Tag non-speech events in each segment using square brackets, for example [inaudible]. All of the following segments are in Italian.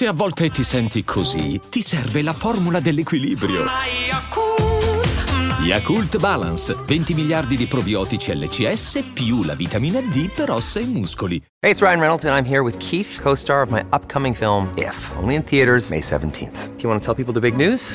Se a volte ti senti così, ti serve la formula dell'equilibrio. Yakult Balance, 20 miliardi di probiotici LCS più la vitamina D per ossa e muscoli. Hey, it's Ryan Reynolds and I'm here with Keith, co-star of my upcoming film If, only in theaters May 17th. Do you want to tell people the big news?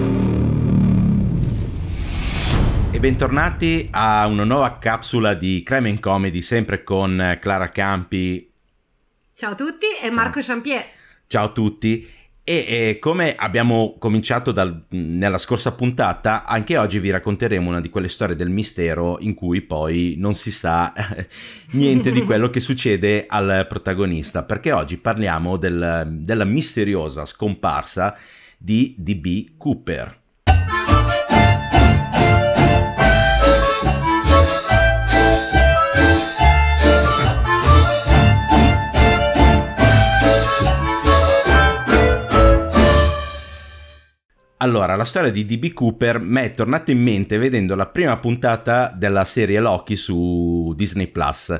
Bentornati a una nuova capsula di Crime Comedy, sempre con Clara Campi. Ciao a tutti e Marco Champier. Ciao a tutti. E, e come abbiamo cominciato dal, nella scorsa puntata, anche oggi vi racconteremo una di quelle storie del mistero in cui poi non si sa [laughs] niente di quello che succede al protagonista, perché oggi parliamo del, della misteriosa scomparsa di DB Cooper. Allora, la storia di DB Cooper mi è tornata in mente vedendo la prima puntata della serie Loki su Disney Plus.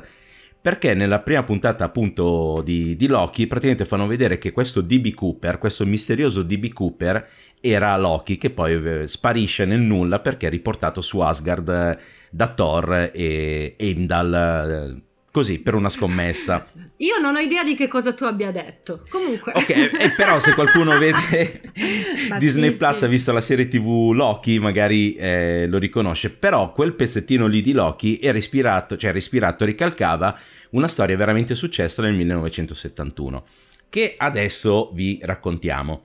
Perché nella prima puntata appunto di, di, Loki praticamente fanno vedere che questo DB Cooper, questo misterioso DB Cooper, era Loki che poi eh, sparisce nel nulla perché è riportato su Asgard eh, da Thor e Heimdall eh, così per una scommessa. [laughs] Io non ho idea di che cosa tu abbia detto. Comunque. Ok, e però se qualcuno vede [laughs] [laughs] Disney sì, Plus, sì. ha visto la serie TV Loki, magari eh, lo riconosce. Però quel pezzettino lì di Loki è respirato, cioè respirato, ricalcava una storia veramente successa nel 1971, che adesso vi raccontiamo.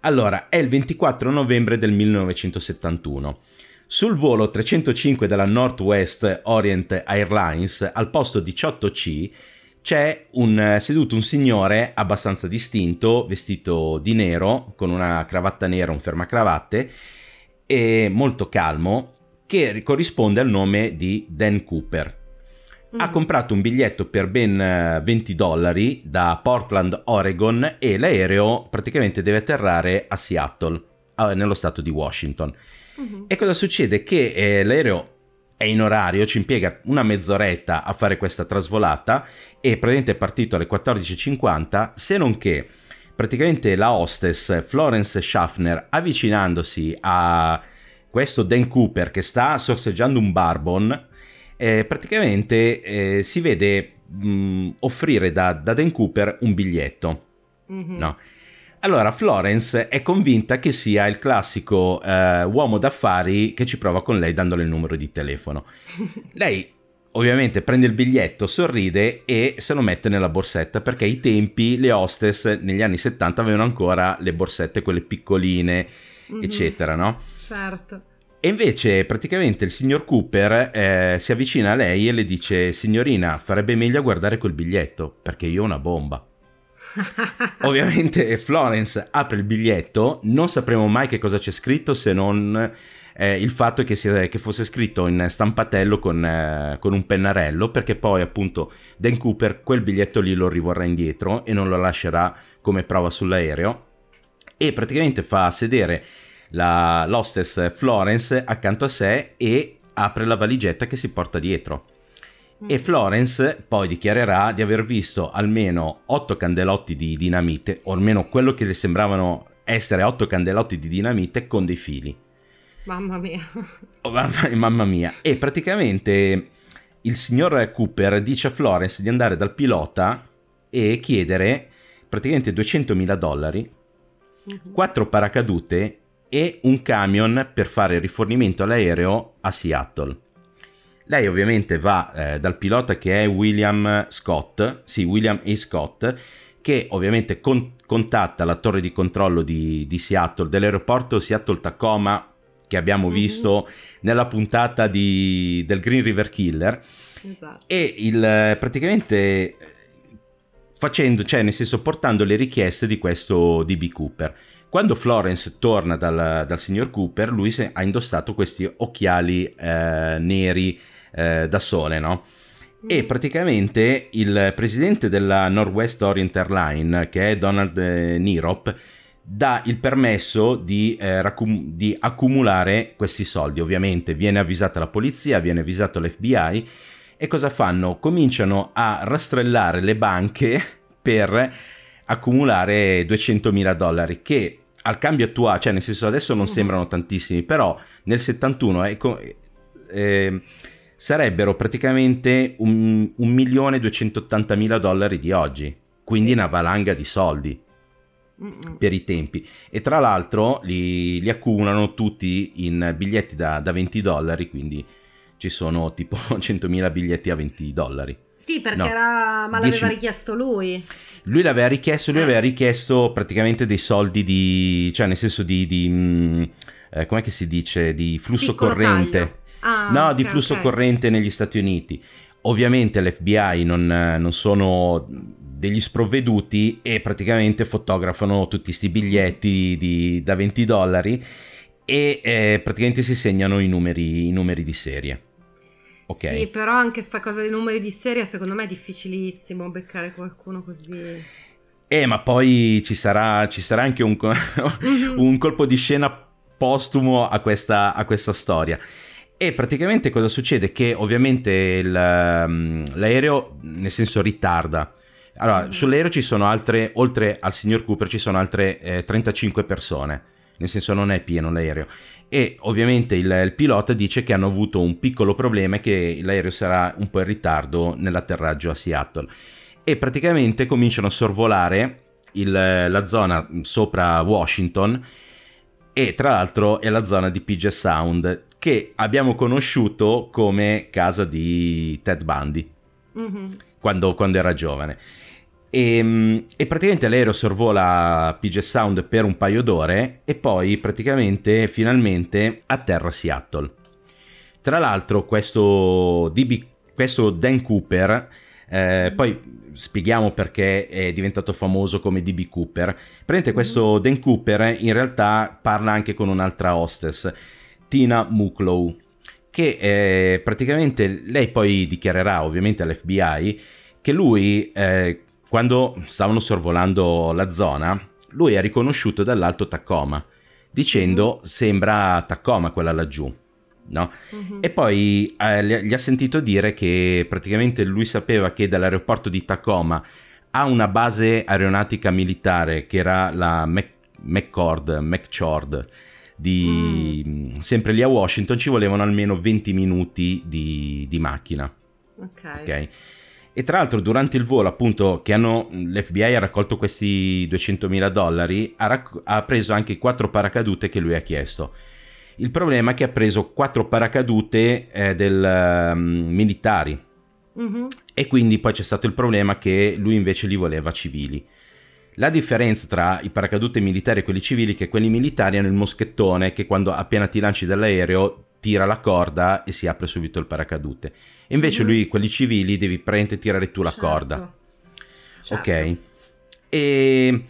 Allora, è il 24 novembre del 1971. Sul volo 305 della Northwest Orient Airlines, al posto 18C, c'è un, seduto un signore abbastanza distinto, vestito di nero, con una cravatta nera, un fermacravatte, e molto calmo, che corrisponde al nome di Dan Cooper. Ha mm. comprato un biglietto per ben 20 dollari da Portland, Oregon e l'aereo praticamente deve atterrare a Seattle, nello stato di Washington. Uh-huh. E cosa succede? Che eh, l'aereo è in orario, ci impiega una mezz'oretta a fare questa trasvolata e praticamente è partito alle 14.50, se non che praticamente la hostess Florence Schaffner avvicinandosi a questo Dan Cooper che sta sorseggiando un barbon, eh, praticamente eh, si vede mh, offrire da, da, Dan Cooper un biglietto. Mm-hmm. No? Allora, Florence è convinta che sia il classico eh, uomo d'affari che ci prova con lei dandole il numero di telefono. [laughs] lei ovviamente prende il biglietto, sorride e se lo mette nella borsetta perché ai tempi le hostess negli anni 70 avevano ancora le borsette, quelle piccoline, mm-hmm. eccetera, no? Certo. E invece praticamente il signor Cooper eh, si avvicina a lei e le dice signorina farebbe meglio guardare quel biglietto perché io ho una bomba. [laughs] Ovviamente Florence apre il biglietto, non sapremo mai che cosa c'è scritto se non eh, il fatto che, sia, che, fosse scritto in stampatello con, eh, con, un pennarello, perché poi appunto Dan Cooper quel biglietto lì lo rivorrà indietro e non lo lascerà come prova sull'aereo. E praticamente fa sedere la, l'hostess Florence accanto a sé e apre la valigetta che si porta dietro e Florence poi dichiarerà di aver visto almeno 8 candelotti di dinamite, o almeno quello che le sembravano essere 8 candelotti di dinamite con dei fili. Mamma mia. Oh, mamma, [laughs] mamma mia. E praticamente il signor Cooper dice a Florence di andare dal pilota e chiedere praticamente 200.000 dollari, 4 mhm. paracadute e un camion per fare rifornimento all'aereo a Seattle. Lei ovviamente va eh, dal pilota che è William Scott, sì, William A. Scott, che ovviamente con- contatta la torre di controllo di, di Seattle, dell'aeroporto Seattle-Tacoma, che abbiamo mm-hmm. visto nella puntata di, del Green River Killer. Esatto. E il, praticamente facendo, cioè nel senso portando le richieste di questo DB Cooper. Quando Florence torna dal, dal signor Cooper, lui se- ha indossato questi occhiali eh, neri eh, da sole, no? E praticamente il presidente della Northwest Orient Airline, che è Donald eh, Nirop, dà il permesso di, eh, raccum- di accumulare questi soldi. Ovviamente viene avvisata la polizia, viene avvisato l'FBI e cosa fanno? Cominciano a rastrellare le banche [laughs] per accumulare 200 mila dollari che al cambio attuale, cioè nel senso adesso non sembrano tantissimi, però nel 71 è co- eh, sarebbero praticamente un, un milione e 280 mila dollari di oggi, quindi una valanga di soldi Mm-mm. per i tempi e tra l'altro li, li accumulano tutti in biglietti da, da 20 dollari, quindi ci sono tipo [laughs] 100.000 biglietti a 20 dollari. Sì, perché No. era... ma l'aveva Dieci- richiesto lui. Lui l'aveva richiesto, lui Eh. aveva richiesto praticamente dei soldi di, cioè nel senso di, di mm, eh, com'è che si dice, di flusso Piccolo corrente. taglio. Ah, no, di flusso ok. corrente negli Stati Uniti. Ovviamente l'FBI non, non sono degli sprovveduti e praticamente fotografano tutti questi biglietti di- da 20 dollari e eh, praticamente si segnano i numeri, i numeri di serie. Ok. Sì, però anche sta cosa dei numeri di serie secondo me è difficilissimo beccare qualcuno così. Eh, ma poi ci sarà, ci sarà anche un, co- [laughs] un colpo di scena postumo a questa, a questa storia. E praticamente cosa succede? Che ovviamente il, um, l'aereo, nel senso, ritarda. Allora, Mhm. sull'aereo ci sono altre, oltre al signor Cooper, ci sono altre eh, 35 persone. Nel senso, non è pieno l'aereo. E ovviamente il, il pilota dice che hanno avuto un piccolo problema e che l'aereo sarà un po' in ritardo nell'atterraggio a Seattle e praticamente cominciano a sorvolare il- la zona sopra Washington e tra l'altro è la zona di Puget Sound che abbiamo conosciuto come casa di Ted Bundy Mhm. quando, quando era giovane. E, e praticamente l'aereo sorvola Puget Sound per un paio d'ore e poi praticamente finalmente atterra a Seattle. Tra l'altro questo, DB, questo Dan Cooper, eh, poi spieghiamo perché è diventato famoso come DB Cooper. Praticamente questo Dan Cooper in realtà parla anche con un'altra hostess, Tina Mucklow, che eh, praticamente lei poi dichiarerà ovviamente all'FBI che lui, eh, quando stavano sorvolando la zona, lui è riconosciuto dall'alto Tacoma, dicendo sembra Tacoma quella laggiù. No? Mhm. E poi eh, gli ha sentito dire che praticamente lui sapeva che dall'aeroporto di Tacoma a una base aeronautica militare che era la McCord, McChord, di, sempre lì a Washington ci volevano almeno 20 minuti di, di macchina. Ok. ok? E tra l'altro durante il volo appunto che hanno, l'FBI ha raccolto questi 200.000 dollari, ha, racc- ha preso anche i quattro paracadute che lui ha chiesto. Il problema è che ha preso quattro paracadute eh, del, ehm, militari Mhm. e quindi poi c'è stato il problema che lui invece li voleva civili. La differenza tra i paracadute militari e quelli civili è che quelli militari hanno il moschettone che quando appena ti lanci dall'aereo tira la corda e si apre subito il paracadute. E invece Mhm. lui, quelli civili, devi prendere e tirare tu la Certo. corda. Certo. Ok. E,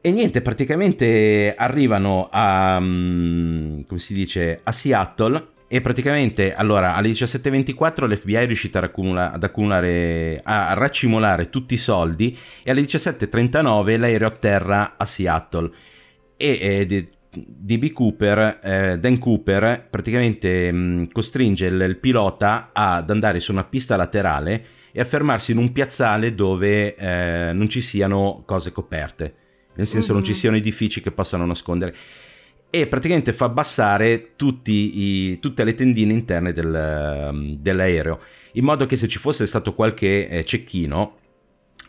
e niente, praticamente arrivano a, mm, come si dice, a Seattle e praticamente, allora, alle 17.24 l'FBI è riuscita ad, accumula- ad accumulare, a raccimolare tutti i soldi e alle 17.39 l'aereo atterra a Seattle e eh, DB Cooper, eh, Dan Cooper, praticamente mh, costringe il, il pilota ad andare su una pista laterale e a fermarsi in un piazzale dove eh, non ci siano cose coperte, nel senso non ci Mhm. siano edifici che possano nascondere. E praticamente fa abbassare tutti i- tutte le tendine interne del, ehm, dell'aereo, in modo che se ci fosse stato qualche eh, cecchino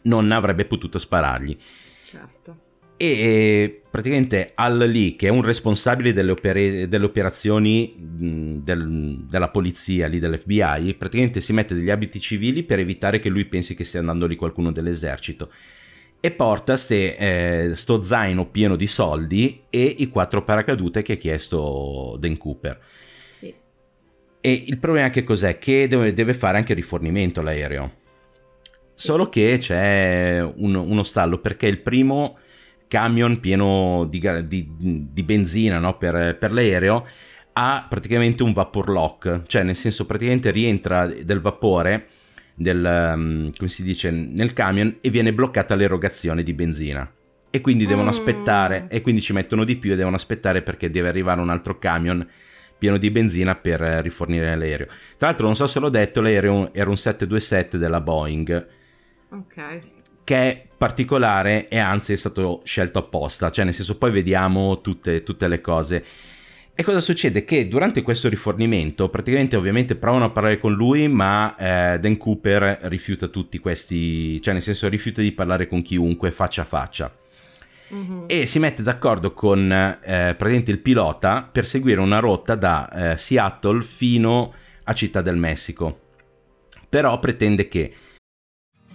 non avrebbe potuto sparargli. Certo. E praticamente Al Lee, che è un responsabile delle, opere- delle operazioni mh, del- della polizia lì dell'FBI, praticamente si mette degli abiti civili per evitare che lui pensi che stia andando lì qualcuno dell'esercito. E porta ste, eh, sto zaino pieno di soldi e i quattro paracadute che ha chiesto Dan Cooper. Sì. E il problema che cos'è? Che deve, deve fare anche rifornimento l'aereo. Sì. Solo che c'è un- uno stallo perché il primo camion pieno di, di, di benzina no? per, per l'aereo ha praticamente un vapor lock, cioè nel senso praticamente rientra del vapore del, um, come si dice, nel camion e viene bloccata l'erogazione di benzina. E quindi devono mm. aspettare, e quindi ci mettono di più e devono aspettare perché deve arrivare un altro camion pieno di benzina per rifornire l'aereo. Tra l'altro, non so se l'ho detto, l'aereo era un 727 della Boeing. Ok. Che è particolare e anzi è stato scelto apposta, cioè nel senso poi vediamo tutte, tutte le cose. E cosa succede? Che durante questo rifornimento, praticamente ovviamente provano a parlare con lui, ma eh, Dan Cooper rifiuta tutti questi, cioè nel senso rifiuta di parlare con chiunque faccia a faccia. Mm-hmm. E si mette d'accordo con eh, praticamente il pilota per seguire una rotta da eh, Seattle fino a Città del Messico. Però pretende che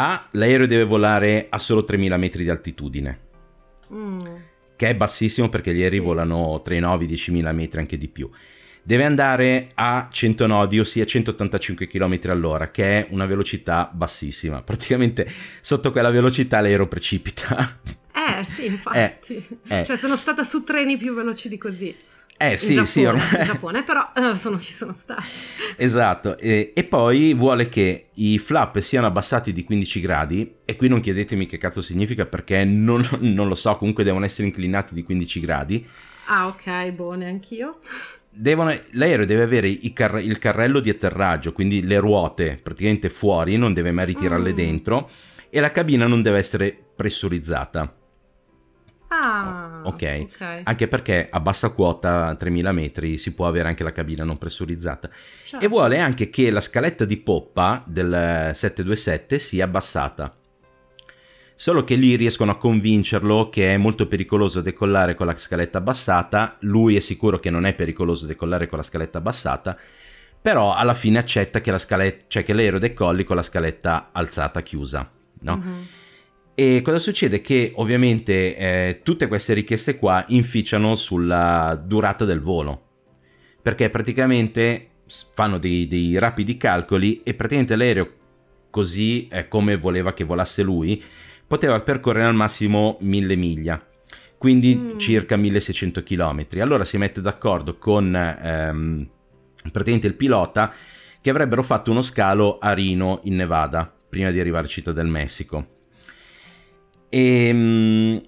A, l'aereo deve volare a solo 3000 metri di altitudine, mm. che è bassissimo perché gli aerei sì. volano tra i 9 e i 10.000 metri, anche di più. Deve andare a 100 nodi, ossia 185 km all'ora, che è una velocità bassissima. [laughs] Praticamente sotto quella velocità l'aereo precipita. Eh sì, [laughs] infatti. Eh, eh. Cioè sono stata su treni più veloci di così. Eh sì, Giappone, sì, ormai. In [laughs] Giappone, però eh, sono, ci sono stati. Esatto, e, e, poi vuole che i flap siano abbassati di 15 gradi, e qui non chiedetemi che cazzo significa perché non, [laughs] non lo so, comunque devono essere inclinati di 15 gradi. Ah ok, boh, neanch'io. Devono, l'aereo deve avere car- il carrello di atterraggio, quindi le ruote praticamente fuori, non deve mai ritirarle mm. dentro, e la cabina non deve essere pressurizzata. Ah, okay. ok. Anche perché a bassa quota, 3000 metri, si può avere anche la cabina non pressurizzata. Certo. E vuole anche che la scaletta di poppa del 727 sia abbassata. Solo che lì riescono a convincerlo che è molto pericoloso decollare con la scaletta abbassata. Lui è sicuro che non è pericoloso decollare con la scaletta abbassata. Però alla fine accetta che, la scaletta, cioè che l'aereo decolli con la scaletta alzata, chiusa. No? Mm-hmm. E cosa succede? Che ovviamente eh, tutte queste richieste qua inficiano sulla durata del volo, perché praticamente fanno dei, dei rapidi calcoli e praticamente l'aereo, così eh, come voleva che volasse lui, poteva percorrere al massimo mille miglia, quindi mm. circa 1600 km. Allora si mette d'accordo con ehm, praticamente il pilota che avrebbero fatto uno scalo a Reno in Nevada prima di arrivare a Città del Messico. E, ehm,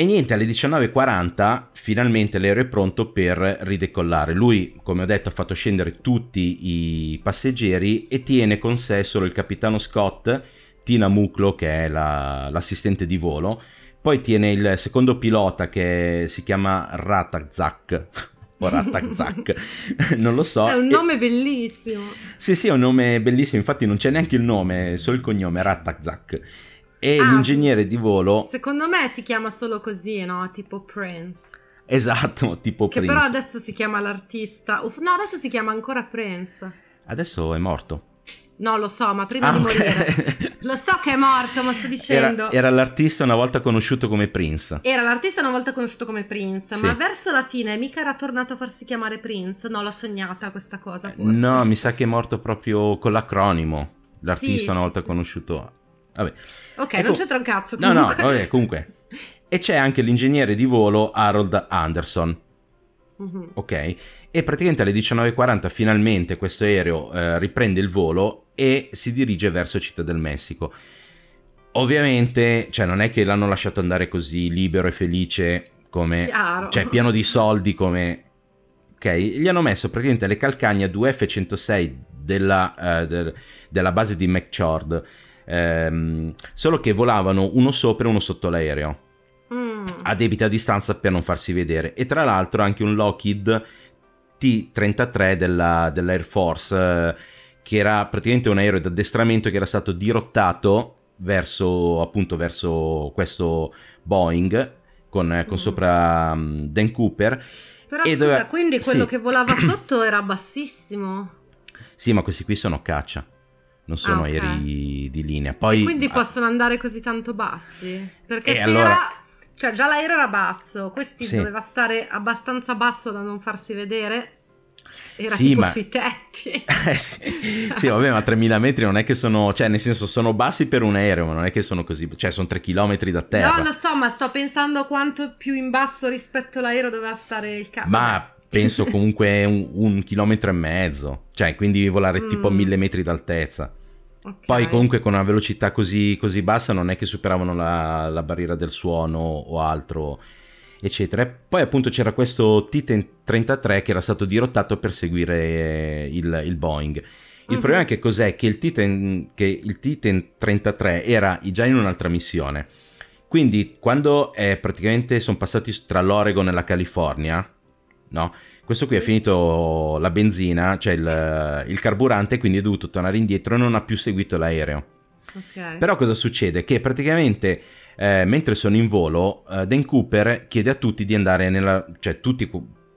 e niente, alle 19.40 finalmente l'aereo è pronto per ridecollare. Lui, come ho detto, ha fatto scendere tutti i passeggeri e tiene con sé solo il capitano Scott, Tina Muclo, che è la, l'assistente di volo, poi tiene il secondo pilota che si chiama Ratazak. o Ratazak, [laughs] non lo so. È un nome e... bellissimo. Sì, sì, è un nome bellissimo, infatti non c'è neanche il nome, solo il cognome, Ratazak e ah, l'ingegnere di volo. Secondo me si chiama solo così, no? Tipo Prince. Esatto, [laughs] tipo che Prince. Che però adesso si chiama l'artista. Uff, no, adesso si chiama ancora Prince. Adesso è morto. No, lo so, ma prima ah, di okay. morire. [laughs] lo so che è morto, ma sto dicendo. Era, era, l'artista una volta conosciuto come Prince. Era l'artista una volta conosciuto come Prince, sì. ma verso la fine mica era tornato a farsi chiamare Prince. No, l'ho sognata questa cosa, forse. No, mi sa che è morto proprio con l'acronimo. L'artista sì, una volta sì, conosciuto Vabbè. Ok, ecco, non c'entra un cazzo. Comunque. No, no, vabbè, comunque. e c'è anche l'ingegnere di volo Harold Anderson. Mm-hmm. Ok? E praticamente alle 19.40 finalmente questo aereo eh, riprende il volo e si dirige verso Città del Messico. Ovviamente, cioè non è che l'hanno lasciato andare così libero e felice come... Chiaro. Cioè pieno di soldi come... Ok, gli hanno messo praticamente le calcagna 2F106 della, eh, del- della base di McChord, ehm, solo che volavano uno sopra e uno sotto l'aereo Mm. a debita distanza per non farsi vedere. E tra l'altro anche un Lockheed T-33 della, dell'Air Force, eh, che era praticamente un aereo d'addestramento che era stato dirottato verso, appunto, verso questo Boeing, con, eh, con Mm. sopra mm, Dan Cooper. Però E scusa, doveva- quindi quello sì. che volava [clears throat] sotto era bassissimo. Sì, ma questi qui sono caccia, non sono Ah, ok. aerei di linea. Poi, e quindi ah, possono andare così tanto bassi? Perché E se allora- era... Cioè già l'aereo era basso, questi Sì. doveva stare abbastanza basso da non farsi vedere. Era Sì, tipo ma- sui tetti. [laughs] Eh sì. sì, vabbè, ma 3000 metri non è che sono, cioè, nel senso, sono bassi per un aereo, ma non è che sono così, cioè, sono 3 km da terra. No, lo so, ma sto pensando quanto più in basso rispetto all'aereo doveva stare il cavo. Ma penso comunque un, un chilometro e mezzo, cioè, quindi volare tipo a Mm. 1000 metri d'altezza. Poi, comunque, con una velocità così, così bassa, non è che superavano la, la barriera del suono o altro, eccetera. E poi, appunto, c'era questo T-33 che era stato dirottato per seguire eh, il, il Boeing. Il Mhm. problema è che cos'è? Che il T-10 che il T-33 era già in un'altra missione. Quindi, quando eh, praticamente sono passati tra l'Oregon e la California, no? Questo qui Sì. è finito la benzina, cioè il, il carburante, quindi è dovuto tornare indietro e non ha più seguito l'aereo. Ok. Però cosa succede? Che praticamente eh, mentre sono in volo, eh, Dan Cooper chiede a tutti di andare nella... cioè tutti,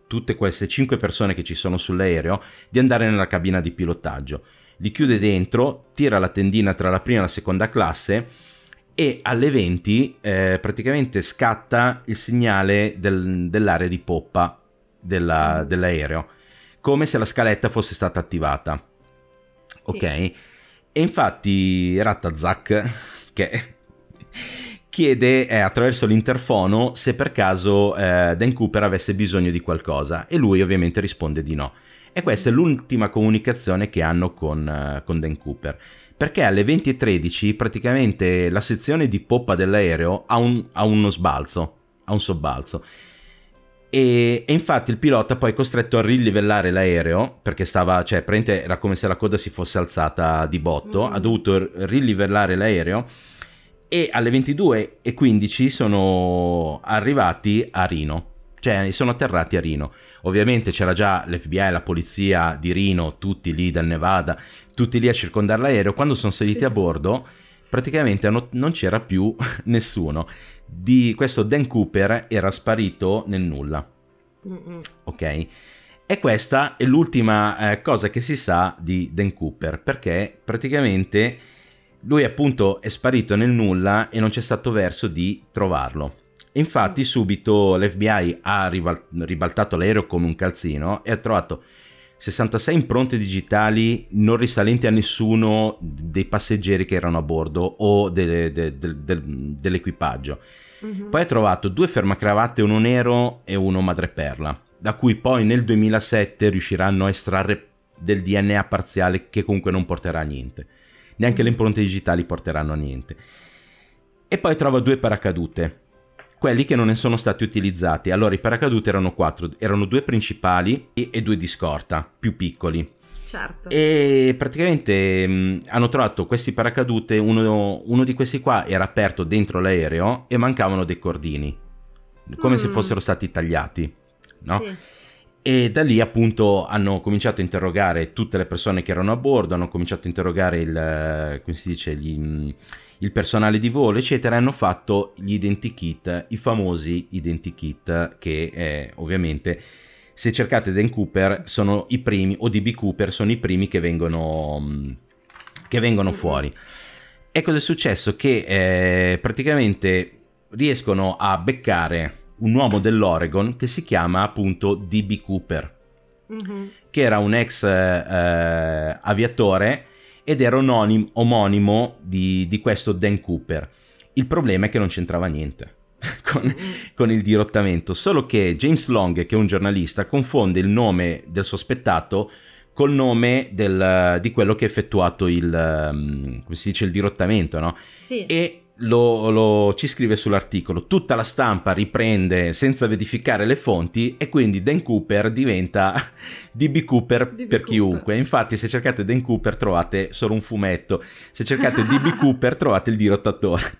tutte queste cinque persone che ci sono sull'aereo, di andare nella cabina di pilotaggio. Li chiude dentro, tira la tendina tra la prima e la seconda classe e alle 20 eh, praticamente scatta il segnale del- dell'area di poppa della- dell'aereo, come se la scaletta fosse stata attivata. Sì. Ok? E infatti Rattazak, [laughs] che chiede eh, attraverso l'interfono se per caso eh, Dan Cooper avesse bisogno di qualcosa e lui ovviamente risponde di no. E questa è l'ultima comunicazione che hanno con, eh, con Dan Cooper. Perché alle 20.13 praticamente la sezione di poppa dell'aereo ha, un- ha uno sbalzo, ha un sobbalzo. E, e infatti il pilota poi è costretto a rilivellare l'aereo perché stava, cioè, praticamente era come se la coda si fosse alzata di botto. Mm. Ha dovuto rilivellare l'aereo. E alle 22.15 sono arrivati a Rino, cioè sono atterrati a Rino. Ovviamente c'era già l'FBI, la polizia di Rino, tutti lì dal Nevada, tutti lì a circondare l'aereo. Quando sono saliti Sì. a bordo, praticamente non c'era più [laughs] nessuno. Di questo Dan Cooper era sparito nel nulla, Mm-mm. ok? E questa è l'ultima eh, cosa che si sa di Dan Cooper, perché praticamente lui appunto è sparito nel nulla e non c'è stato verso di trovarlo. Infatti subito l'FBI ha ribaltato l'aereo come un calzino e ha trovato 66 impronte digitali non risalenti a nessuno dei passeggeri che erano a bordo o delle- de- del- del- dell'equipaggio. Mhm. Poi ha trovato due fermacravatte, uno nero e uno madreperla, da cui poi nel 2007 riusciranno a estrarre del DNA parziale che comunque non porterà a niente. Neanche le impronte digitali porteranno a niente. E poi trova due paracadute, quelli che non ne sono stati utilizzati. Allora i paracadute erano quattro, erano due principali e, e due di scorta, più piccoli. Certo. E praticamente mh, hanno trovato questi paracadute, uno, uno di questi qua era aperto dentro l'aereo e mancavano dei cordini, come se Mm. fossero stati tagliati, no? Sì. E da lì appunto hanno cominciato a interrogare tutte le persone che erano a bordo, hanno cominciato a interrogare il, eh, come si dice, gli, mh, il personale di volo, eccetera, hanno fatto gli identikit, i famosi identikit che eh, ovviamente se cercate Dan Cooper sono i primi, o DB Cooper sono i primi che vengono, mh, che vengono Mhm. fuori. E cosa è successo? Che eh, praticamente riescono a beccare un uomo dell'Oregon che si chiama appunto DB Cooper, Mhm. che era un ex eh, aviatore ed era ononim- omonimo di, di questo Dan Cooper. Il problema è che non c'entrava niente [laughs] con, con il dirottamento, solo che James Long, che è un giornalista, confonde il nome del sospettato col nome del- di quello che ha effettuato il, come si dice, il dirottamento, no? Sì. E lo, lo, ci scrive sull'articolo. Tutta la stampa riprende senza verificare le fonti e quindi Dan Cooper diventa [laughs] DB Cooper DB per Cooper. chiunque. Infatti, se cercate Dan Cooper trovate solo un fumetto, se cercate DB [laughs] Cooper trovate il dirottatore,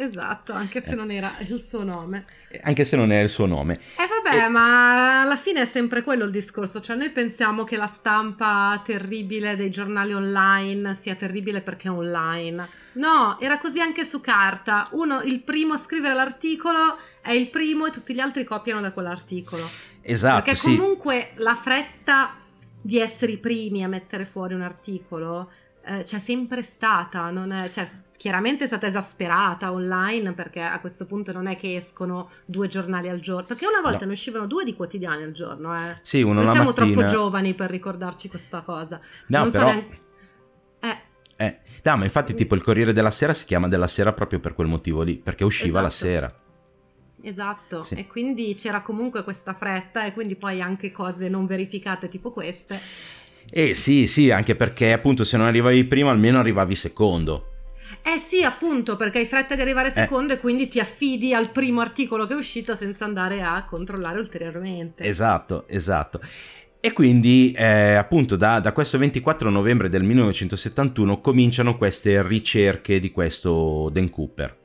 Esatto, anche se non era il suo nome. anche se non è il suo nome. Eh vabbè, ma alla fine è sempre quello il discorso, cioè noi pensiamo che la stampa terribile dei giornali online sia terribile perché è online. No, era così anche su carta. Uno, il primo a scrivere l'articolo è il primo e tutti gli altri copiano da quell'articolo. Esatto, perché sì. comunque la fretta di essere i primi a mettere fuori un articolo eh, c'è sempre stata, non è, cioè, chiaramente è stata esasperata online perché a questo punto non è che escono due giornali al giorno, perché una volta No. ne uscivano due di quotidiani al giorno, eh. Sì, uno Noi siamo mattina. troppo giovani per ricordarci questa cosa. No, non so però- neanche... Eh, Eh, no, ma infatti tipo il Corriere della Sera si chiama della Sera proprio per quel motivo lì, perché usciva la Esatto. sera. esatto, Sì. e quindi c'era comunque questa fretta e quindi poi anche cose non verificate tipo queste. Eh sì, sì, anche perché appunto se non arrivavi primo almeno arrivavi secondo. Eh sì, appunto, perché hai fretta di Eh. arrivare secondo e quindi ti affidi al primo articolo che è uscito senza andare a controllare ulteriormente. Esatto, esatto. E quindi eh, appunto da, da questo 24 novembre del 1971 cominciano queste ricerche di questo Dan Cooper.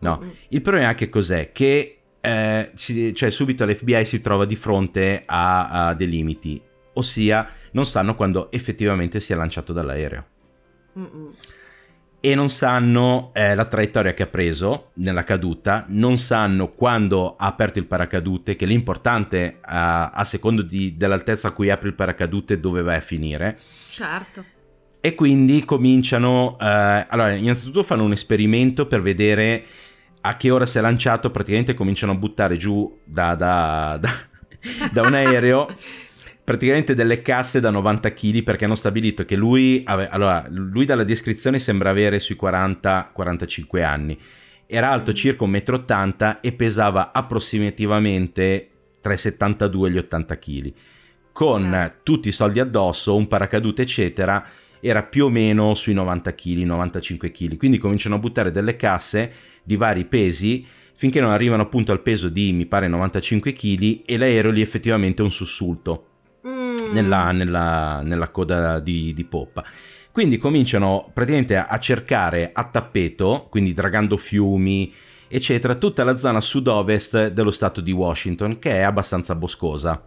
No, il problema che cos'è? Che eh, si- cioè, subito l'FBI si trova di fronte a, a dei limiti, ossia non sanno quando effettivamente si è lanciato dall'aereo. Mm-mm. E non sanno eh, la traiettoria che ha preso nella caduta, non sanno quando ha aperto il paracadute, che l'importante a, a secondo di- dell'altezza a cui apre il paracadute dove vai a finire. Certo. E quindi cominciano, eh, allora innanzitutto fanno un esperimento per vedere a che ora si è lanciato, praticamente cominciano a buttare giù da, da- da- [laughs] da un aereo [laughs] praticamente delle casse da 90 kg perché hanno stabilito che lui, ave- allora, lui dalla descrizione sembra avere sui 40-45 anni, era alto circa 1,80 m e pesava approssimativamente tra i 72 e gli 80 kg. Con Eh. tutti i soldi addosso, un paracadute eccetera, era più o meno sui 90 kg, 95 kg. Quindi cominciano a buttare delle casse di vari pesi finché non arrivano appunto al peso di, mi pare, 95 kg e l'aereo lì effettivamente è un sussulto Mm. nella, nella- nella coda di, di poppa. Quindi cominciano praticamente a, cercare a tappeto, quindi dragando fiumi, eccetera, tutta la zona sud-ovest dello stato di Washington, che è abbastanza boscosa,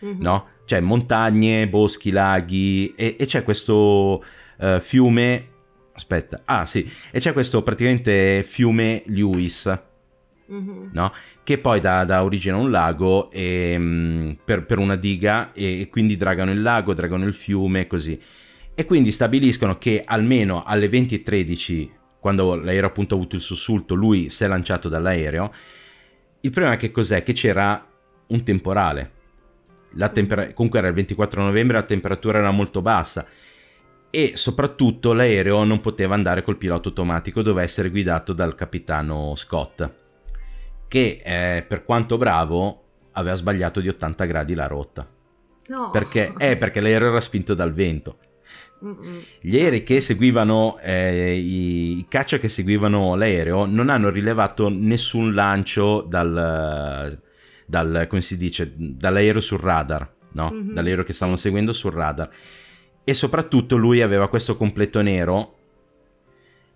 Mhm. no? C'è montagne, boschi, laghi e, e c'è questo eh, fiume... Aspetta, ah sì, e c'è questo praticamente fiume Lewis, Mhm. no? che poi dà, dà origine a un lago e, mm, per, per una diga e, e quindi dragano il lago, dragano il fiume e così. E quindi stabiliscono che almeno alle 20.13, quando l'aereo appunto ha avuto il sussulto, lui si è lanciato dall'aereo. Il problema è che cos'è? Che c'era un temporale. La tempera- comunque era il 24 novembre, la temperatura era molto bassa e soprattutto l'aereo non poteva andare col pilota automatico, doveva essere guidato dal capitano Scott che eh, per quanto bravo aveva sbagliato di 80 gradi la rotta No. perché, eh, perché l'aereo era spinto dal vento Mm-mm. gli aerei che seguivano eh, i, i caccia che seguivano l'aereo non hanno rilevato nessun lancio dal, dal come si dice dall'aereo sul radar no? Mhm, dall'aereo che stavano seguendo sul radar e soprattutto lui aveva questo completo nero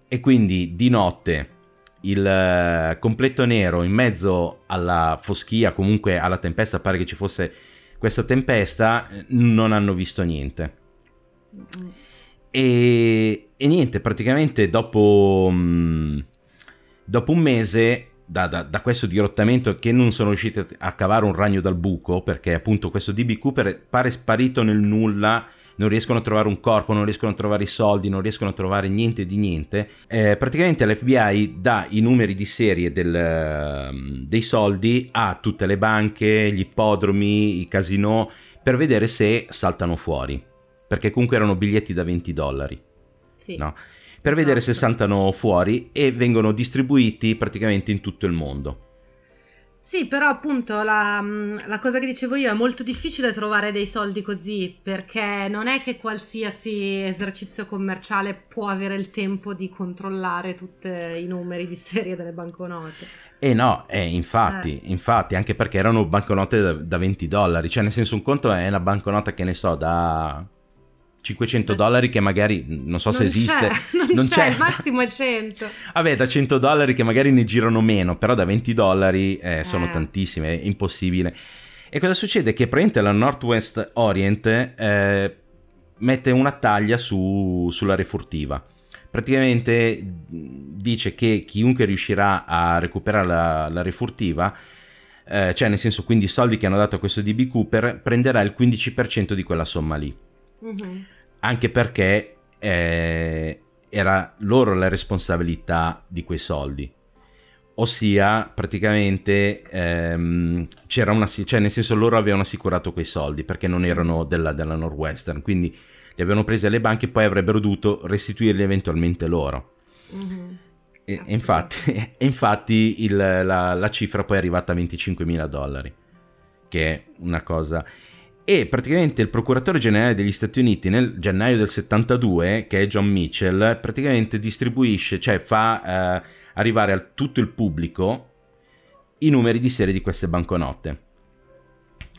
e quindi di notte il eh, completo nero in mezzo alla foschia, comunque alla tempesta, pare che ci fosse questa tempesta, non hanno visto niente. E, e niente, praticamente dopo, mh, dopo un mese da, da- da questo dirottamento che non sono riusciti a cavare un ragno dal buco, perché appunto questo DB Cooper pare sparito nel nulla, non riescono a trovare un corpo, non riescono a trovare i soldi, non riescono a trovare niente di niente. Eh, praticamente l'FBI dà i numeri di serie del, ehm, dei soldi a tutte le banche, gli ippodromi, i casinò, per vedere se saltano fuori. Perché comunque erano biglietti da 20 dollari Sì. no? per vedere se Esatto. saltano fuori e vengono distribuiti praticamente in tutto il mondo. Sì, però appunto la, mm, la cosa che dicevo io è molto difficile trovare dei soldi così perché non è che qualsiasi esercizio commerciale può avere il tempo di controllare tutti i numeri di serie delle banconote. E no, eh, infatti, Eh. infatti, anche perché erano banconote da, da 20 dollari, cioè nel senso un conto è una banconota che ne so da 500 dollari che magari non so se Non esiste, c'è, [laughs] non, c'è, il massimo è 100. Vabbè, da 100 dollari che magari ne girano meno, però da 20 dollari eh, sono Eh. tantissime, è impossibile. E cosa succede? Che praticamente la Northwest Orient eh, mette una taglia su- sulla refurtiva. Praticamente dice che chiunque riuscirà a recuperare la, la refurtiva, eh, cioè nel senso quindi i soldi che hanno dato a questo DB Cooper, prenderà il 15% di quella somma lì Mhm. Anche perché eh, era loro la responsabilità di quei soldi. Ossia, praticamente ehm, c'era una, cioè nel senso loro avevano assicurato quei soldi perché non erano della, della Northwestern, quindi li avevano presi alle banche e poi avrebbero dovuto restituirli eventualmente loro. Mhm. E, e infatti, [laughs] e infatti il- la, la cifra poi è arrivata a 25.000 dollari, che è una cosa... E praticamente il procuratore generale degli Stati Uniti nel gennaio del 72, che è John Mitchell, praticamente distribuisce, cioè fa eh, arrivare a tutto il pubblico i numeri di serie di queste banconote.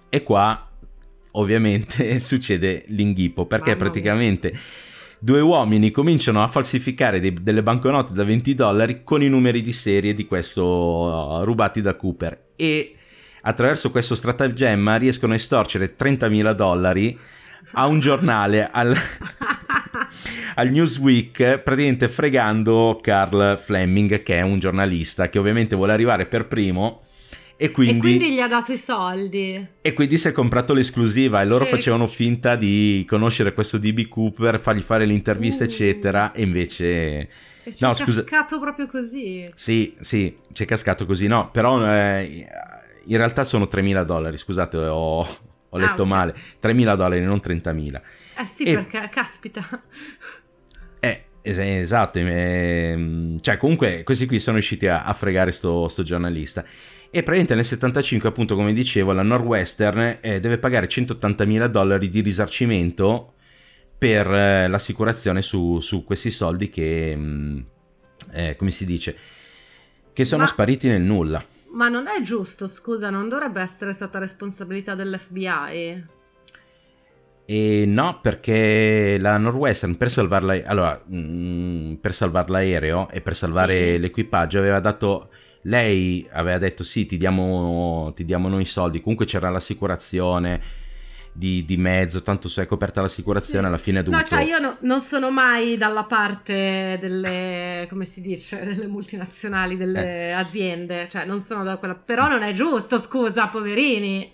E qua ovviamente [laughs] succede l'inghippo, perché Mamma mia. praticamente due uomini cominciano a falsificare dei- delle banconote da 20 dollari con i numeri di serie di questo uh, rubati da Cooper e attraverso questo stratagemma riescono a estorcere 30.000 dollari a un giornale al, [laughs] al Newsweek praticamente fregando Carl Fleming che è un giornalista che ovviamente vuole arrivare per primo e quindi, E quindi gli ha dato i soldi. e quindi si è comprato l'esclusiva e loro Sì. facevano finta di conoscere questo DB Cooper, fargli fare l'intervista Uh. eccetera e invece E No, è scusa. cascato proprio così. sì, sì, ci è cascato così, no, però eh, in realtà sono 3.000 dollari, scusate, ho, ho Ah, letto ok. male, 3.000 dollari, non 30.000. Eh sì, E- perché caspita. Eh, es- esatto, ehm, cioè comunque questi qui sono riusciti a, a fregare sto, sto giornalista. E praticamente nel 75, appunto, come dicevo, la Northwestern eh, deve pagare 180.000 dollari di risarcimento per eh, l'assicurazione su, su questi soldi che, mh, eh, come si dice, che sono Ma- spariti nel nulla. Ma non è giusto, scusa, non dovrebbe essere stata responsabilità dell'FBI. E no, perché la Northwestern per salvarla, allora, mm, per salvare l'aereo e per salvare Sì. l'equipaggio aveva dato, lei aveva detto sì, ti diamo, ti diamo noi i soldi, comunque c'era l'assicurazione di, di mezzo, tanto se è coperta l'assicurazione Sì. alla fine No, dovuto... cioè io no- non sono mai dalla parte delle, come si dice, [laughs] delle multinazionali, delle Eh. aziende, cioè non sono da quella, però non è giusto, scusa, poverini.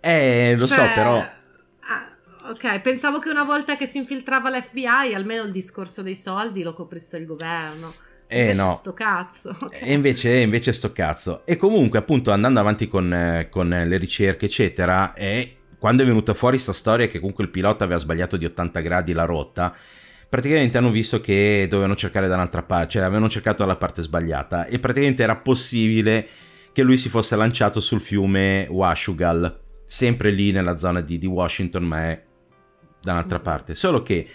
Eh, lo Cioè, so, però... ah, ok, pensavo che una volta che si infiltrava l'FBI, almeno il discorso dei soldi lo coprisse il governo. Eh, Invece no. sto cazzo. ok. E invece, invece sto cazzo. E comunque, appunto, andando avanti con, eh, con le ricerche, eccetera, e quando è venuta fuori sta storia che comunque il pilota aveva sbagliato di 80 gradi la rotta, praticamente hanno visto che dovevano cercare da un'altra parte, cioè avevano cercato dalla parte sbagliata e praticamente era possibile che lui si fosse lanciato sul fiume Washugal, sempre lì nella zona di, di Washington, ma è da un'altra Mm. parte. Solo che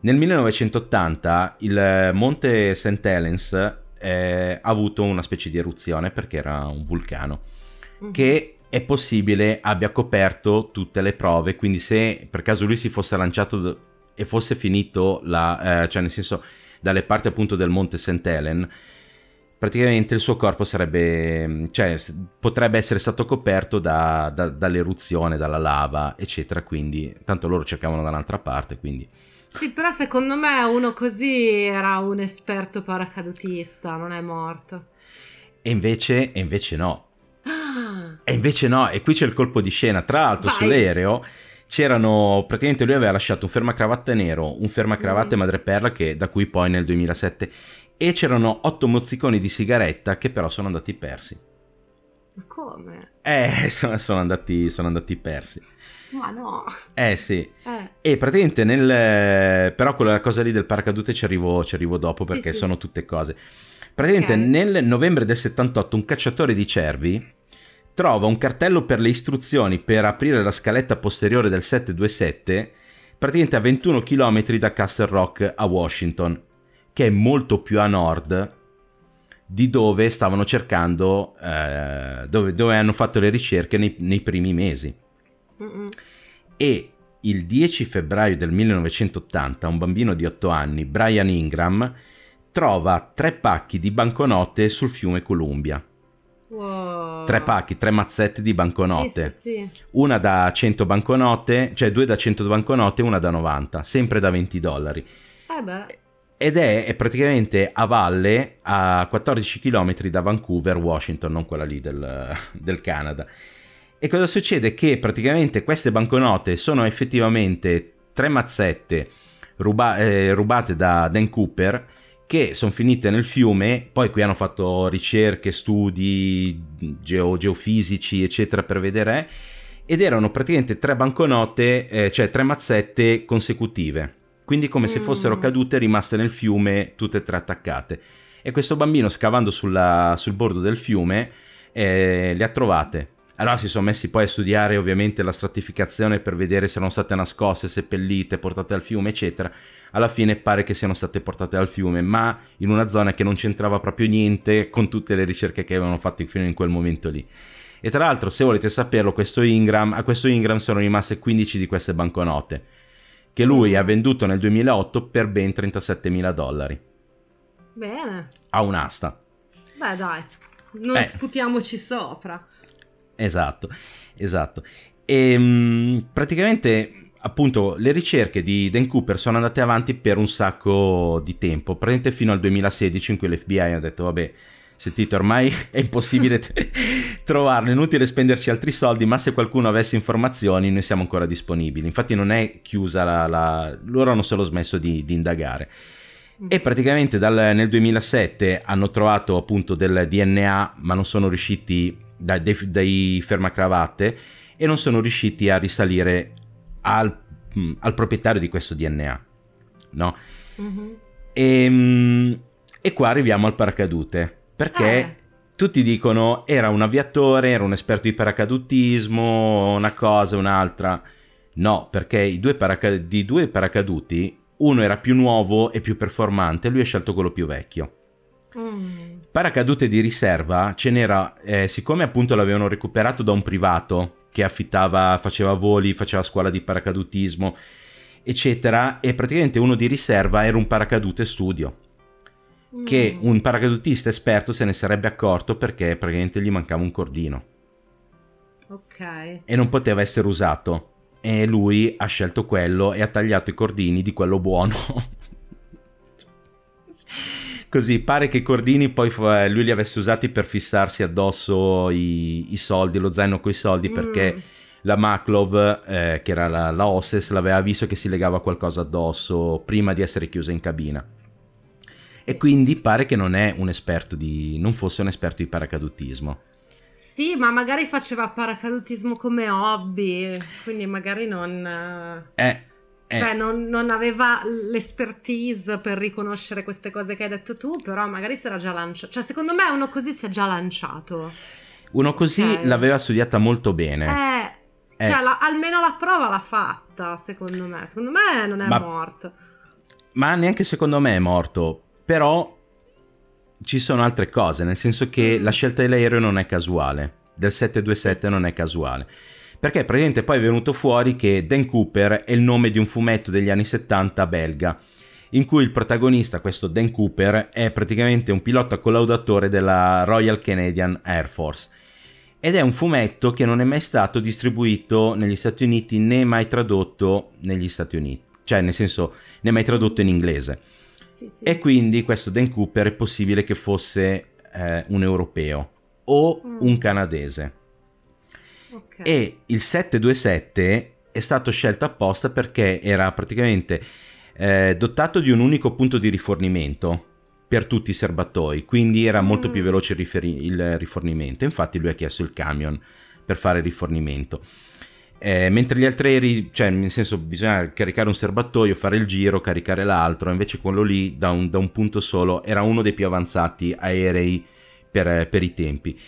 nel 1980 il monte St. Helens eh, ha avuto una specie di eruzione perché era un vulcano Mhm. che è possibile abbia coperto tutte le prove, quindi se per caso lui si fosse lanciato e fosse finito la, eh, cioè nel senso dalle parti appunto del monte St. Helen, praticamente il suo corpo sarebbe, cioè s- potrebbe essere stato coperto da- da- dall'eruzione, dalla lava, eccetera, quindi tanto loro cercavano da un'altra parte, quindi... Sì, però secondo me uno così era un esperto paracadutista, non è morto. E invece, e invece no, E invece no, e qui c'è il colpo di scena. Tra l'altro, Vai. sull'aereo c'erano praticamente lui aveva lasciato un fermacravatte nero, un fermacravatte Mm. madreperla, che da cui poi nel 2007. E c'erano otto mozziconi di sigaretta che però sono andati persi. ma come? Eh, [laughs] sono, andati, sono andati persi. Ma no. Eh sì. Eh, E praticamente nel... Però quella cosa lì del paracadute ci arrivo, ci arrivo dopo Sì, perché sì. sono tutte cose. Praticamente Ok. nel novembre del 78 un cacciatore di cervi trova un cartello per le istruzioni per aprire la scaletta posteriore del 727 praticamente a 21 km da Castle Rock a Washington, che è molto più a nord di dove stavano cercando, eh, dove, dove, hanno fatto le ricerche nei, nei primi mesi. Mm-mm. E il 10 febbraio del 1980 un bambino di 8 anni, Brian Ingram, trova tre pacchi di banconote sul fiume Columbia. Wow. Tre pacchi, tre mazzette di banconote. Sì, sì, sì. Una da 100 banconote, cioè due da 100 banconote e una da 90, sempre da 20 dollari. Eh. Ed è, è, praticamente a valle a 14 km da Vancouver, Washington, non quella lì del, [laughs] del Canada. E cosa succede? Che praticamente queste banconote sono effettivamente tre mazzette ruba- eh, rubate da Dan Cooper che sono finite nel fiume, poi qui hanno fatto ricerche, studi geo- geofisici, eccetera, per vedere, ed erano praticamente tre banconote, eh, cioè tre mazzette consecutive, quindi come mm. se fossero cadute rimaste nel fiume tutte e tre attaccate. E questo bambino scavando sulla, sul bordo del fiume eh, le ha trovate allora si sono messi poi a studiare ovviamente la stratificazione per vedere se erano state nascoste, seppellite, portate al fiume, eccetera. Alla fine pare che siano state portate al fiume, ma in una zona che non c'entrava proprio niente con tutte le ricerche che avevano fatto fino in quel momento lì. E tra l'altro, se volete saperlo, questo Ingram, a questo Ingram sono rimaste 15 di queste banconote, che lui ha venduto nel 2008 per ben 37 mila dollari. Bene. A un'asta. Beh dai, non eh. sputiamoci sopra. Esatto, esatto. E ehm, praticamente appunto le ricerche di Dan Cooper sono andate avanti per un sacco di tempo, praticamente fino al 2016 in cui l'FBI ha detto vabbè, sentite ormai [laughs] è impossibile t- [laughs] trovarlo, è inutile spenderci altri soldi, ma se qualcuno avesse informazioni noi siamo ancora disponibili. Infatti non è chiusa la... la... loro hanno solo smesso di, di indagare. E praticamente dal, nel 2007 hanno trovato appunto del DNA, ma non sono riusciti dai, dai, fermacravatte e non sono riusciti a risalire al, mm, al proprietario di questo DNA. No? Mm-hmm. E, ehm, e, qua arriviamo al paracadute, perché eh. tutti dicono era un aviatore, era un esperto di paracadutismo, una cosa, un'altra. No, perché i due paraca- di due paracaduti, uno era più nuovo e più performante, lui ha scelto quello più vecchio. Mm. Paracadute di riserva ce n'era, eh, siccome appunto l'avevano recuperato da un privato che affittava, faceva voli, faceva scuola di paracadutismo, eccetera, e praticamente uno di riserva era un paracadute studio. Mm. Che un paracadutista esperto se ne sarebbe accorto perché praticamente gli mancava un cordino. Ok. E non poteva essere usato. E lui ha scelto quello e ha tagliato i cordini di quello buono. [laughs] Così pare che i cordini poi eh, lui li avesse usati per fissarsi addosso i, i soldi, lo zaino con i soldi, mm. perché la Maklov, eh, che era la, la hostess, l'aveva visto che si legava qualcosa addosso prima di essere chiusa in cabina. Sì. E quindi pare che non è un esperto di. non fosse un esperto di paracadutismo. Sì, ma magari faceva paracadutismo come hobby, quindi magari non. Eh, eh. Cioè non, non, aveva l'expertise per riconoscere queste cose che hai detto tu, però magari si era già lanciato. Cioè secondo me uno così si è già lanciato. Uno così okay. l'aveva studiata molto bene. Eh, eh. cioè la, almeno la prova l'ha fatta, secondo me. Secondo me non è ma, morto. Ma neanche secondo me è morto, però ci sono altre cose, nel senso che mm. la scelta dell'aereo non è casuale, del 727 non è casuale perché praticamente poi è venuto fuori che Dan Cooper è il nome di un fumetto degli anni 70 belga, in cui il protagonista, questo Dan Cooper, è praticamente un pilota collaudatore della Royal Canadian Air Force. Ed è un fumetto che non è mai stato distribuito negli Stati Uniti né mai tradotto negli Stati Uniti, cioè nel senso né mai tradotto in inglese. Sì, sì. E quindi questo Dan Cooper è possibile che fosse eh, un europeo o mm. un canadese. Okay. E il 727 è stato scelto apposta perché era praticamente eh, dotato di un unico punto di rifornimento per tutti i serbatoi, quindi era molto mm. più veloce il, riferi- il, rifornimento. Infatti lui ha chiesto il camion per fare il rifornimento. Eh, mentre gli altri aerei, cioè nel senso bisogna caricare un serbatoio, fare il giro, caricare l'altro, invece quello lì da un, da un punto solo era uno dei più avanzati aerei per, per i tempi.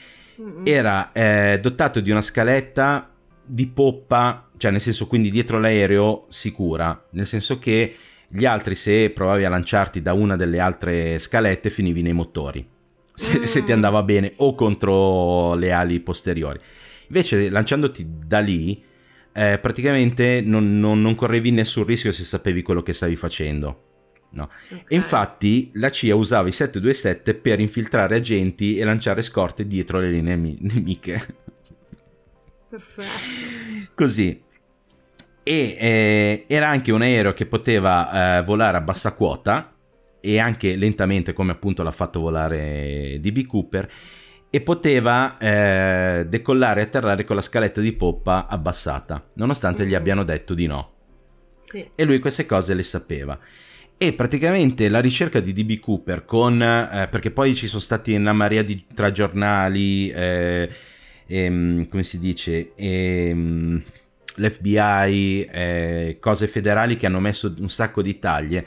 Era eh, dotato di una scaletta di poppa, cioè nel senso quindi dietro l'aereo sicura, nel senso che gli altri se provavi a lanciarti da una delle altre scalette finivi nei motori, se, mm. se ti andava bene, o contro le ali posteriori. Invece lanciandoti da lì, eh, praticamente non, non, non, correvi nessun rischio se sapevi quello che stavi facendo. No. Okay. E infatti la CIA usava i 727 per infiltrare agenti e lanciare scorte dietro le linee nemiche. Perfetto. Così. E eh, era anche un aereo che poteva eh, volare a bassa quota e anche lentamente come appunto l'ha fatto volare DB Cooper e poteva eh, decollare e atterrare con la scaletta di poppa abbassata, nonostante mm. gli abbiano detto di no. Sì. E lui queste cose le sapeva. E praticamente la ricerca di DB Cooper con... Eh, perché poi ci sono stati una marea di tra giornali, eh, ehm, come si dice, ehm, l'FBI, eh, cose federali che hanno messo un sacco di taglie.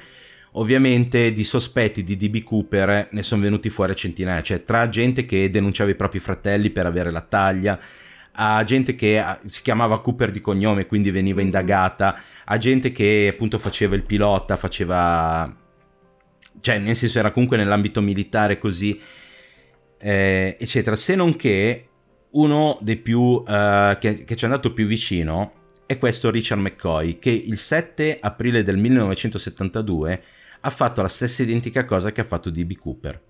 Ovviamente di sospetti di DB Cooper ne sono venuti fuori centinaia, cioè tra gente che denunciava i propri fratelli per avere la taglia, a gente che si chiamava Cooper di cognome, quindi veniva indagata, a gente che appunto faceva il pilota, faceva... cioè nel senso era comunque nell'ambito militare così, eh, eccetera. Se non che uno dei più... Uh, che, che ci è andato più vicino è questo Richard McCoy, che il 7 aprile del 1972 ha fatto la stessa identica cosa che ha fatto DB Cooper.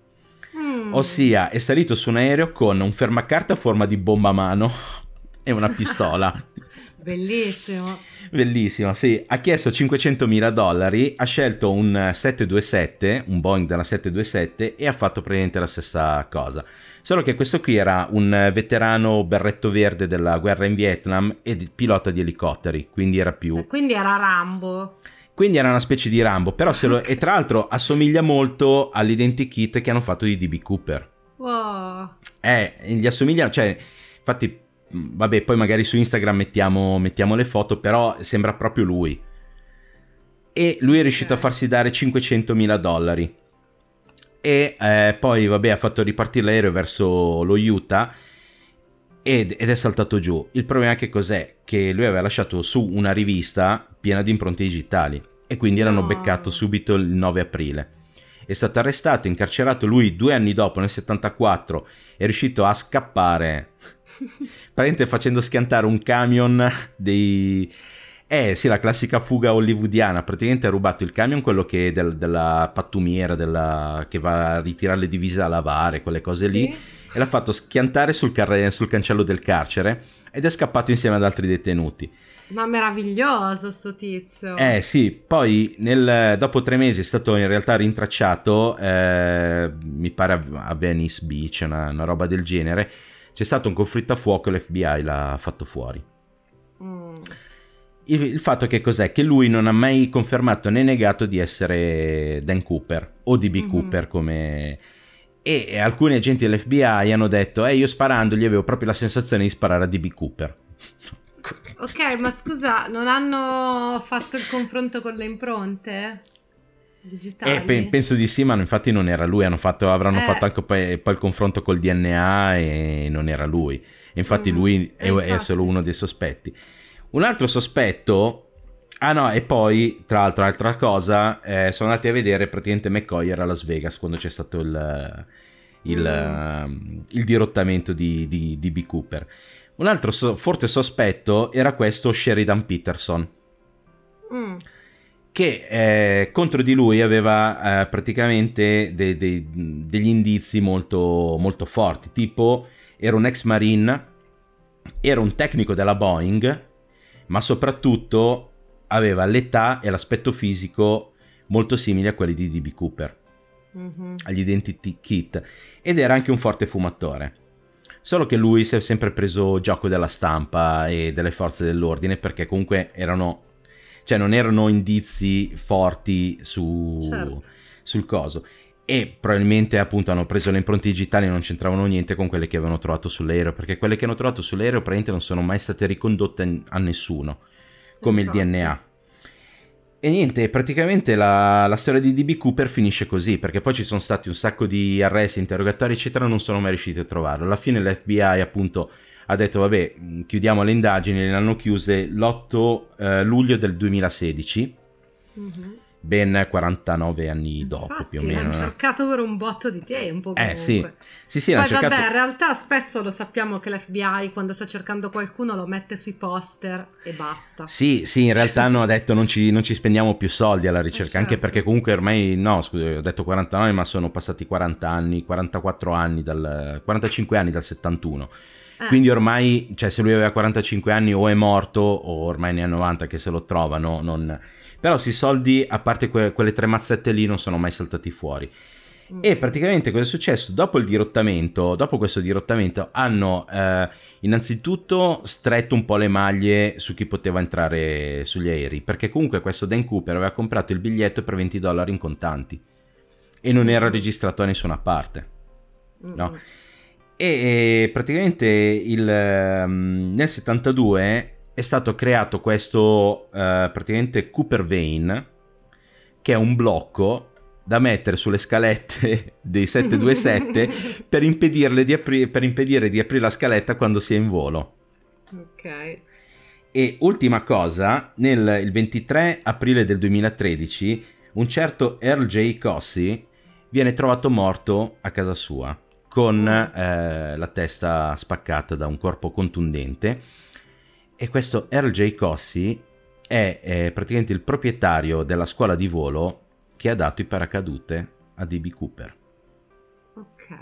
Mm. Ossia, è salito su un aereo con un fermacarta a forma di bomba a mano [laughs] e una pistola. [laughs] Bellissimo. Bellissimo, sì. Ha chiesto 500 mila dollari, ha scelto un 727, un Boeing della 727 e ha fatto praticamente la stessa cosa. Solo che questo qui era un veterano berretto verde della guerra in Vietnam e pilota di elicotteri, quindi era più... Cioè, quindi era Rambo. Quindi era una specie di Rambo, però se lo... e tra l'altro assomiglia molto all'identikit che hanno fatto di DB Cooper. Wow. Eh, gli assomiglia, cioè, infatti, vabbè, poi magari su Instagram mettiamo, mettiamo le foto, però sembra proprio lui. E lui è riuscito okay. a farsi dare 500 mila dollari. E eh, poi, vabbè, ha fatto ripartire l'aereo verso lo Utah ed, ed, è saltato giù. Il problema che cos'è? Che lui aveva lasciato su una rivista piena di impronte digitali e quindi l'hanno beccato subito il 9 aprile. È stato arrestato, incarcerato lui due anni dopo, nel 74, è riuscito a scappare, [laughs] praticamente facendo schiantare un camion dei... Eh sì, la classica fuga hollywoodiana, praticamente ha rubato il camion, quello che è del, della pattumiera, della... che va a ritirare le divise a lavare, quelle cose sì. lì e l'ha fatto schiantare sul, car- sul cancello del carcere ed è scappato insieme ad altri detenuti. Ma meraviglioso sto tizio. Eh sì, poi nel, dopo tre mesi è stato in realtà rintracciato, eh, mi pare a Venice Beach, una, una, roba del genere. C'è stato un conflitto a fuoco e l'FBI l'ha fatto fuori. Mm. Il, il, fatto che cos'è? Che lui non ha mai confermato né negato di essere Dan Cooper o DB mm-hmm. Cooper come e alcuni agenti dell'FBI hanno detto eh io sparandogli avevo proprio la sensazione di sparare a DB Cooper. [laughs] Ok ma scusa non hanno fatto il confronto con le impronte digitali? Eh, pe- penso di sì ma infatti non era lui fatto, avranno eh. fatto anche poi, poi, il confronto col DNA e non era lui. Infatti mm, lui è, infatti. è solo uno dei sospetti. Un altro sospetto Ah no, e poi, tra l'altro, altra cosa, eh, sono andati a vedere praticamente McCoy era a Las Vegas quando c'è stato il, il, mm. il dirottamento di, di, di, B. Cooper. Un altro so- forte sospetto era questo Sheridan Peterson, mm. che eh, contro di lui aveva eh, praticamente de- de- degli indizi molto, molto forti, tipo era un ex marine, era un tecnico della Boeing, ma soprattutto aveva l'età e l'aspetto fisico molto simili a quelli di DB Cooper, mm-hmm. agli identity kit, ed era anche un forte fumatore. Solo che lui si è sempre preso gioco della stampa e delle forze dell'ordine perché comunque erano, cioè non erano indizi forti su, certo. sul coso. E probabilmente appunto hanno preso le impronte digitali e non c'entravano niente con quelle che avevano trovato sull'aereo, perché quelle che hanno trovato sull'aereo praticamente non sono mai state ricondotte a nessuno come il DNA. E niente, praticamente la, la, storia di DB Cooper finisce così, perché poi ci sono stati un sacco di arresti, interrogatori, eccetera, non sono mai riusciti a trovarlo. Alla fine l'FBI appunto ha detto, vabbè, chiudiamo le indagini, le hanno chiuse l'8 eh, luglio del 2016. Mm-hmm ben 49 anni dopo Infatti, più o meno. L'hanno cercato per un botto di tempo. Comunque. Eh sì, sì, sì Poi cercato... vabbè, in realtà spesso lo sappiamo che l'FBI quando sta cercando qualcuno lo mette sui poster e basta. Sì, sì, in realtà hanno [laughs] detto non ci, non ci spendiamo più soldi alla ricerca, certo. anche perché comunque ormai, no, scusa, ho detto 49 ma sono passati 40 anni, 44 anni, dal, 45 anni dal 71. Eh. Quindi ormai, cioè se lui aveva 45 anni o è morto o ormai ne ha 90 che se lo trovano, non però sì, i soldi, a parte que- quelle tre mazzette lì, non sono mai saltati fuori. Mm. E praticamente cosa è successo? Dopo il dirottamento, dopo questo dirottamento, hanno eh, innanzitutto stretto un po' le maglie su chi poteva entrare sugli aerei, perché comunque questo Dan Cooper aveva comprato il biglietto per 20 dollari in contanti e non era mm. registrato da nessuna parte. No? E, praticamente il, um, nel 72 è stato creato questo uh, praticamente Cooper Vein, che è un blocco da mettere sulle scalette [laughs] dei 727 [laughs] per, impedirle di apri- per impedire di aprire la scaletta quando si è in volo. Ok. E ultima cosa, nel il 23 aprile del 2013 un certo Earl J. Cossi viene trovato morto a casa sua con eh, la testa spaccata da un corpo contundente e questo Earl J. Cossi è, è praticamente il proprietario della scuola di volo che ha dato i paracadute a DB Cooper. Ok.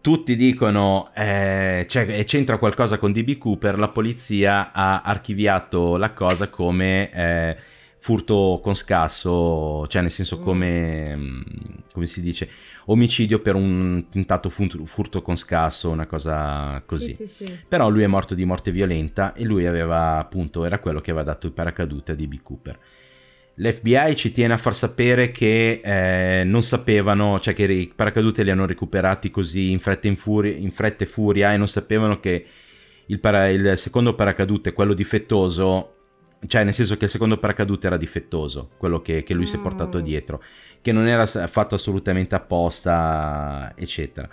Tutti dicono eh, cioè, c'entra qualcosa con DB Cooper, la polizia ha archiviato la cosa come eh, furto con scasso, cioè nel senso come, mm. come si dice, omicidio per un tentato furto con scasso, una cosa così. Sì, sì, sì. Però lui è morto di morte violenta e lui aveva appunto, era quello che aveva dato il paracadute a DB Cooper. L'FBI ci tiene a far sapere che eh, non sapevano, cioè che i paracadute li hanno recuperati così in fretta, in, furia, in fretta e furia e non sapevano che il, para, il secondo paracadute, quello difettoso, cioè nel senso che il secondo paracadute era difettoso, quello che, che lui mm. si è portato mm. dietro, che non era fatto assolutamente apposta, eccetera.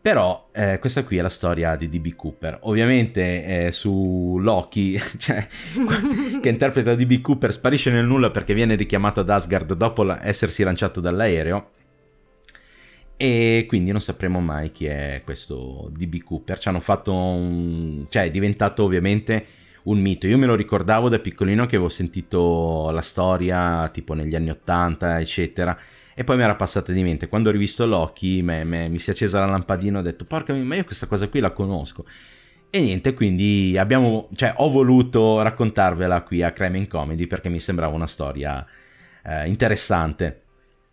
Però eh, questa qui è la storia di DB Cooper. Ovviamente eh, su Loki, [laughs] cioè, [laughs] che interpreta DB Cooper, sparisce nel nulla perché viene richiamato ad Asgard dopo la- essersi lanciato dall'aereo. E quindi non sapremo mai chi è questo DB Cooper. Ci hanno fatto un... cioè è diventato ovviamente un mito. Io me lo ricordavo da piccolino che avevo sentito la storia tipo negli anni 80, eccetera. E poi mi era passata di mente. Quando ho rivisto Loki me, me, mi si è accesa la lampadina e ho detto, porca mia, ma io questa cosa qui la conosco. E niente, quindi abbiamo, cioè, ho voluto raccontarvela qui a Crime in Comedy perché mi sembrava una storia eh, interessante.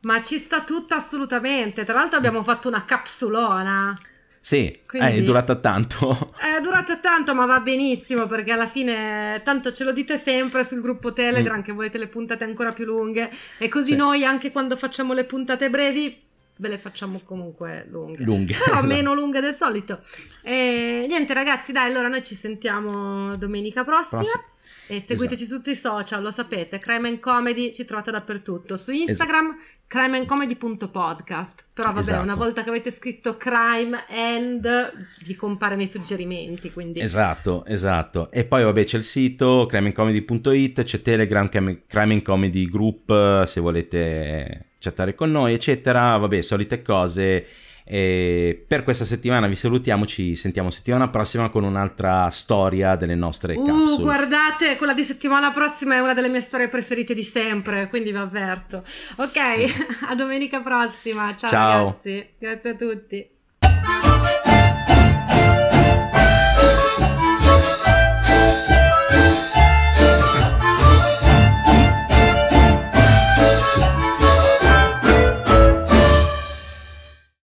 Ma ci sta tutta assolutamente. Tra l'altro abbiamo fatto una capsulona. Sì, Quindi, eh, è durata tanto. [laughs] È durata tanto, ma va benissimo perché alla fine tanto ce lo dite sempre sul gruppo Telegram mm. che volete le puntate ancora più lunghe e così sì. noi anche quando facciamo le puntate brevi ve le facciamo comunque lunghe. Lunghe. Però [laughs] esatto. meno lunghe del solito. E niente ragazzi, dai, allora noi ci sentiamo domenica prossima. prossima. E seguiteci esatto. su tutti i social, lo sapete, Crime and Comedy ci trovate dappertutto. Su Instagram esatto crimeandcomedy.podcast però vabbè esatto. una volta che avete scritto crime and vi compare nei suggerimenti quindi esatto esatto e poi vabbè c'è il sito crimeandcomedy.it c'è telegram crime and comedy group se volete chattare con noi eccetera vabbè solite cose e per questa settimana vi salutiamo, ci sentiamo settimana prossima con un'altra storia delle nostre uh, capsule. Guardate, quella di settimana prossima è una delle mie storie preferite di sempre, quindi vi avverto. Ok, [laughs] a domenica prossima. Ciao, Ciao. ragazzi, grazie a tutti.